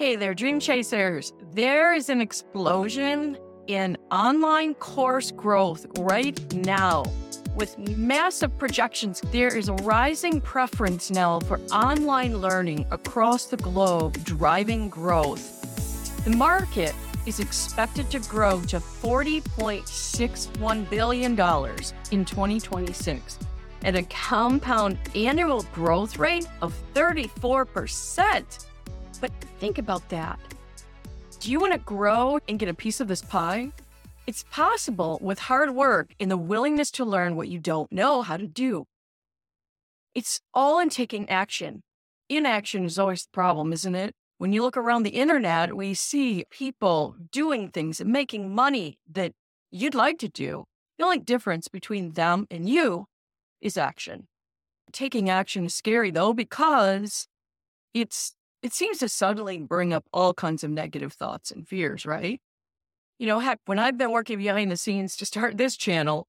Hey there, Dream Chasers. There is an explosion in online course growth right now. With massive projections, there is a rising preference now for online learning across the globe, driving growth. The market is expected to grow to $40.61 billion in 2026 at a compound annual growth rate of 34%. But think about that. Do you want to grow and get a piece of this pie? It's possible with hard work and the willingness to learn what you don't know how to do. It's all in taking action. Inaction is always the problem, isn't it? When you look around the internet, we see people doing things and making money that you'd like to do. The only difference between them and you is action. Taking action is scary though, because it's it seems to suddenly bring up all kinds of negative thoughts and fears, right? You know, heck, when I've been working behind the scenes to start this channel,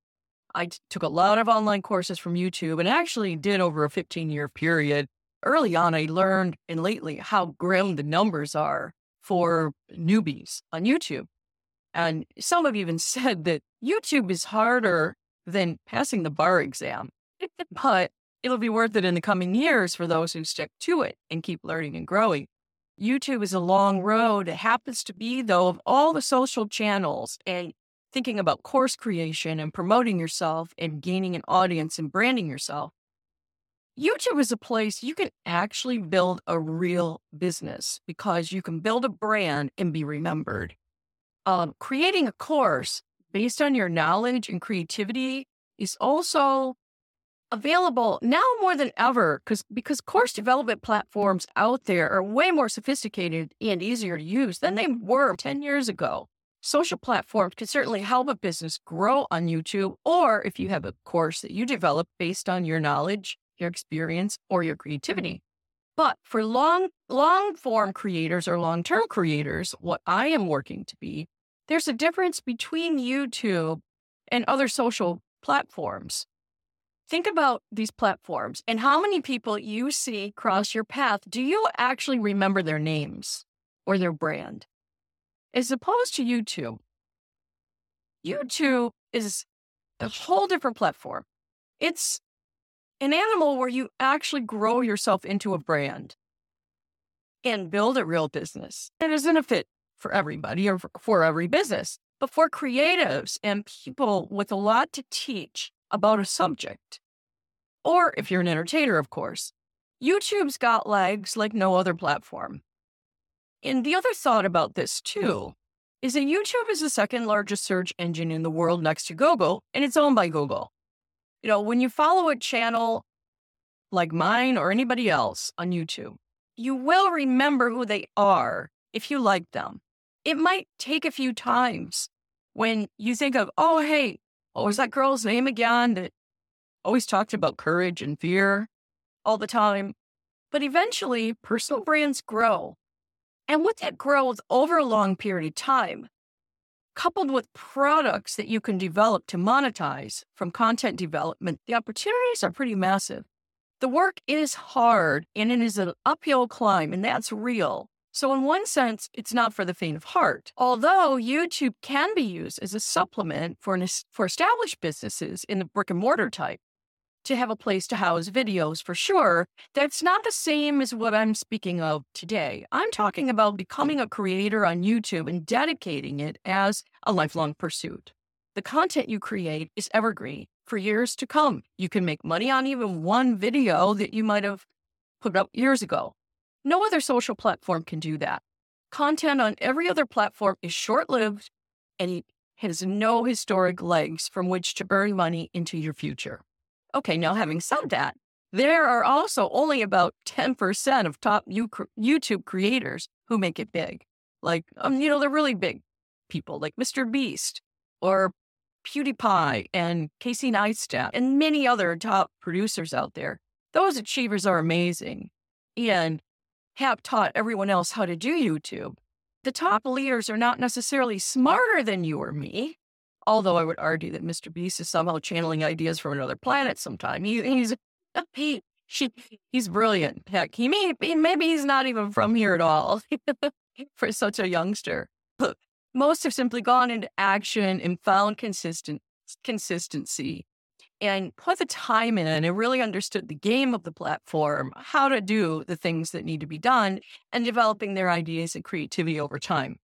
I t- took a lot of online courses from YouTube and actually did over a 15 year period. Early on, I learned and lately how grim the numbers are for newbies on YouTube. And some have even said that YouTube is harder than passing the bar exam. but it'll be worth it in the coming years for those who stick to it and keep learning and growing. YouTube is a long road. It happens to be, though, of all the social channels and thinking about course creation and promoting yourself and gaining an audience and branding yourself. YouTube is a place you can actually build a real business because you can build a brand and be remembered. Um, creating a course based on your knowledge and creativity is also available now more than ever because because course development platforms out there are way more sophisticated and easier to use than they were 10 years ago. Social platforms can certainly help a business grow on YouTube or if you have a course that you develop based on your knowledge, your experience, or your creativity. But for long long form creators or long-term creators, what I am working to be, there's a difference between YouTube and other social platforms. Think about these platforms and how many people you see cross your path. Do you actually remember their names or their brand? As opposed to YouTube, YouTube is a whole different platform. It's an animal where you actually grow yourself into a brand and build a real business. It isn't a fit for everybody or for every business, but for creatives and people with a lot to teach about a subject. Or if you're an entertainer, of course. YouTube's got legs like no other platform. And the other thought about this, too, is that YouTube is the second largest search engine in the world next to Google, and it's owned by Google. You know, when you follow a channel like mine or anybody else on YouTube, you will remember who they are if you like them. It might take a few times when you think of, oh, hey, Oh, what was that girl's name again that always talked about courage and fear all the time. But eventually, personal brands grow. And with that growth over a long period of time, coupled with products that you can develop to monetize from content development, the opportunities are pretty massive. The work is hard and it is an uphill climb, and that's real. So, in one sense, it's not for the faint of heart. Although YouTube can be used as a supplement for, an, for established businesses in the brick and mortar type to have a place to house videos for sure. That's not the same as what I'm speaking of today. I'm talking about becoming a creator on YouTube and dedicating it as a lifelong pursuit. The content you create is evergreen for years to come. You can make money on even one video that you might have put up years ago. No other social platform can do that. Content on every other platform is short lived and it has no historic legs from which to earn money into your future. Okay, now having said that, there are also only about 10% of top YouTube creators who make it big. Like, um, you know, they're really big people like Mr. Beast or PewDiePie and Casey Neistat and many other top producers out there. Those achievers are amazing and have taught everyone else how to do YouTube. The top leaders are not necessarily smarter than you or me. Although I would argue that Mr. Beast is somehow channeling ideas from another planet sometime. He, he's he, she, he's brilliant. Heck, he may maybe he's not even from here at all. for such a youngster. Most have simply gone into action and found consistent consistency and put the time in and really understood the game of the platform, how to do the things that need to be done, and developing their ideas and creativity over time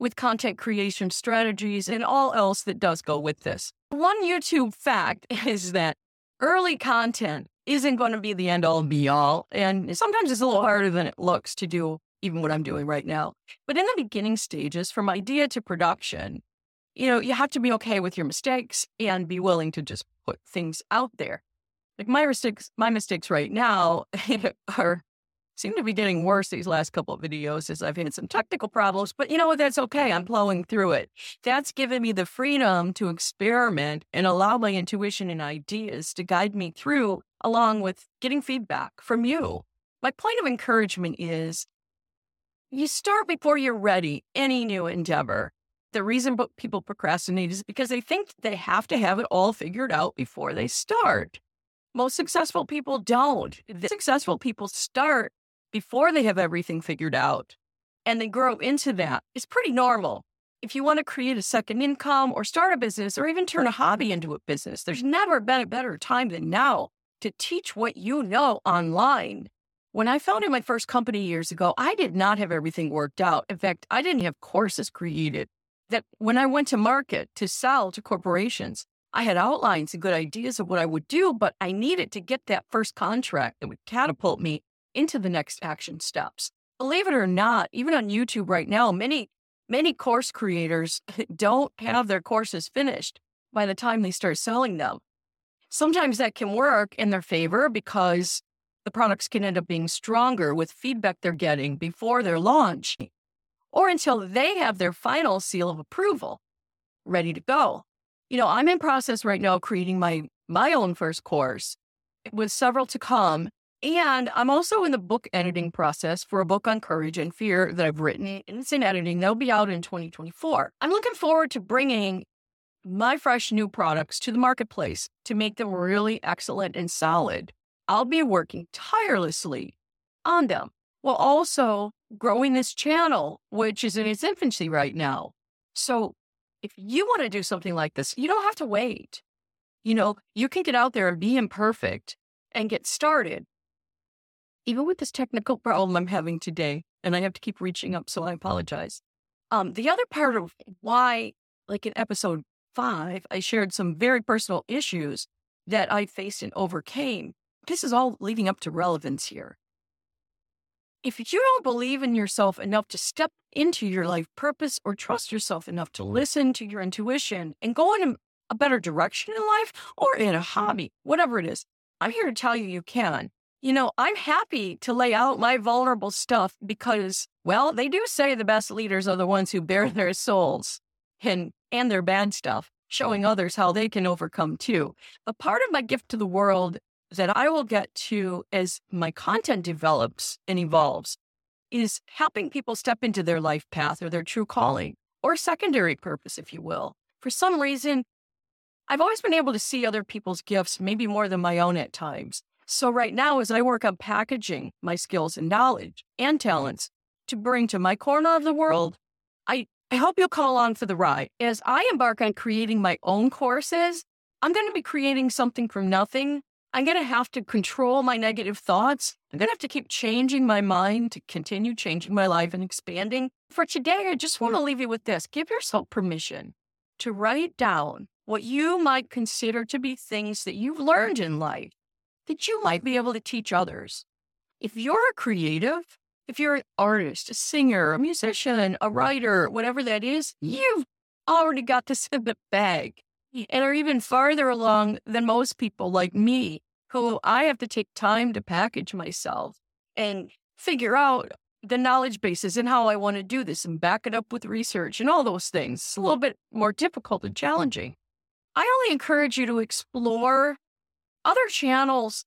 with content creation strategies and all else that does go with this. One YouTube fact is that early content isn't going to be the end all be all. And sometimes it's a little harder than it looks to do even what I'm doing right now. But in the beginning stages, from idea to production, you know, you have to be okay with your mistakes and be willing to just put things out there. Like my mistakes, my mistakes right now are seem to be getting worse these last couple of videos as I've had some technical problems, but you know what? That's okay. I'm plowing through it. That's given me the freedom to experiment and allow my intuition and ideas to guide me through, along with getting feedback from you. My point of encouragement is you start before you're ready, any new endeavor. The reason people procrastinate is because they think they have to have it all figured out before they start. Most successful people don't. The successful people start before they have everything figured out and they grow into that. It's pretty normal. If you want to create a second income or start a business or even turn a hobby into a business, there's never been a better time than now to teach what you know online when I founded my first company years ago, I did not have everything worked out. In fact, I didn't have courses created. That when I went to market to sell to corporations, I had outlines and good ideas of what I would do, but I needed to get that first contract that would catapult me into the next action steps. Believe it or not, even on YouTube right now, many, many course creators don't have their courses finished by the time they start selling them. Sometimes that can work in their favor because the products can end up being stronger with feedback they're getting before their launch or until they have their final seal of approval ready to go. You know, I'm in process right now creating my my own first course with several to come. And I'm also in the book editing process for a book on courage and fear that I've written. And it's in editing. They'll be out in 2024. I'm looking forward to bringing my fresh new products to the marketplace to make them really excellent and solid. I'll be working tirelessly on them while also growing this channel, which is in its infancy right now. So if you want to do something like this, you don't have to wait. You know, you can get out there and be imperfect and get started. Even with this technical problem I'm having today, and I have to keep reaching up, so I apologize. Um, the other part of why, like in episode five, I shared some very personal issues that I faced and overcame this is all leading up to relevance here. If you don't believe in yourself enough to step into your life purpose or trust yourself enough to listen to your intuition and go in a better direction in life or in a hobby, whatever it is, I'm here to tell you you can. You know, I'm happy to lay out my vulnerable stuff because, well, they do say the best leaders are the ones who bare their souls and, and their bad stuff, showing others how they can overcome too. But part of my gift to the world that I will get to as my content develops and evolves is helping people step into their life path or their true calling or secondary purpose, if you will. For some reason, I've always been able to see other people's gifts, maybe more than my own at times. So, right now, as I work on packaging my skills and knowledge and talents to bring to my corner of the world, I, I hope you'll come along for the ride. As I embark on creating my own courses, I'm going to be creating something from nothing I'm going to have to control my negative thoughts. I'm going to have to keep changing my mind to continue changing my life and expanding. For today, I just want to leave you with this give yourself permission to write down what you might consider to be things that you've learned in life that you might be able to teach others. If you're a creative, if you're an artist, a singer, a musician, a writer, whatever that is, you've already got this in the bag and are even farther along than most people like me, who I have to take time to package myself and figure out the knowledge bases and how I want to do this and back it up with research and all those things. It's a little bit more difficult and challenging. I only encourage you to explore other channels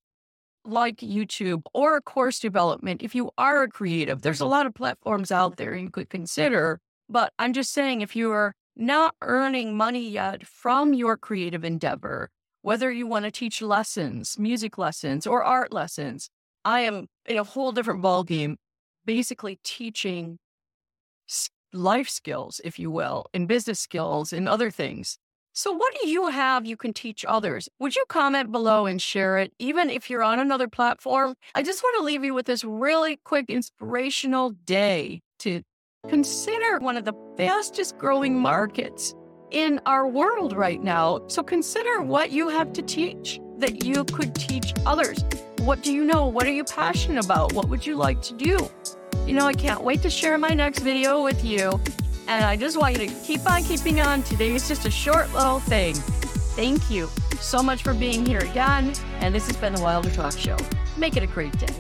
like YouTube or course development if you are a creative. There's a lot of platforms out there you could consider. But I'm just saying, if you are not earning money yet from your creative endeavor, whether you want to teach lessons, music lessons, or art lessons, I am in a whole different ballgame, basically teaching life skills, if you will, and business skills and other things. So, what do you have you can teach others? Would you comment below and share it, even if you're on another platform? I just want to leave you with this really quick inspirational day to consider one of the fastest growing markets in our world right now. So, consider what you have to teach that you could teach others. What do you know? What are you passionate about? What would you like to do? You know, I can't wait to share my next video with you. And I just want you to keep on keeping on. Today is just a short little thing. Thank you so much for being here again. And this has been the Wilder Talk Show. Make it a great day.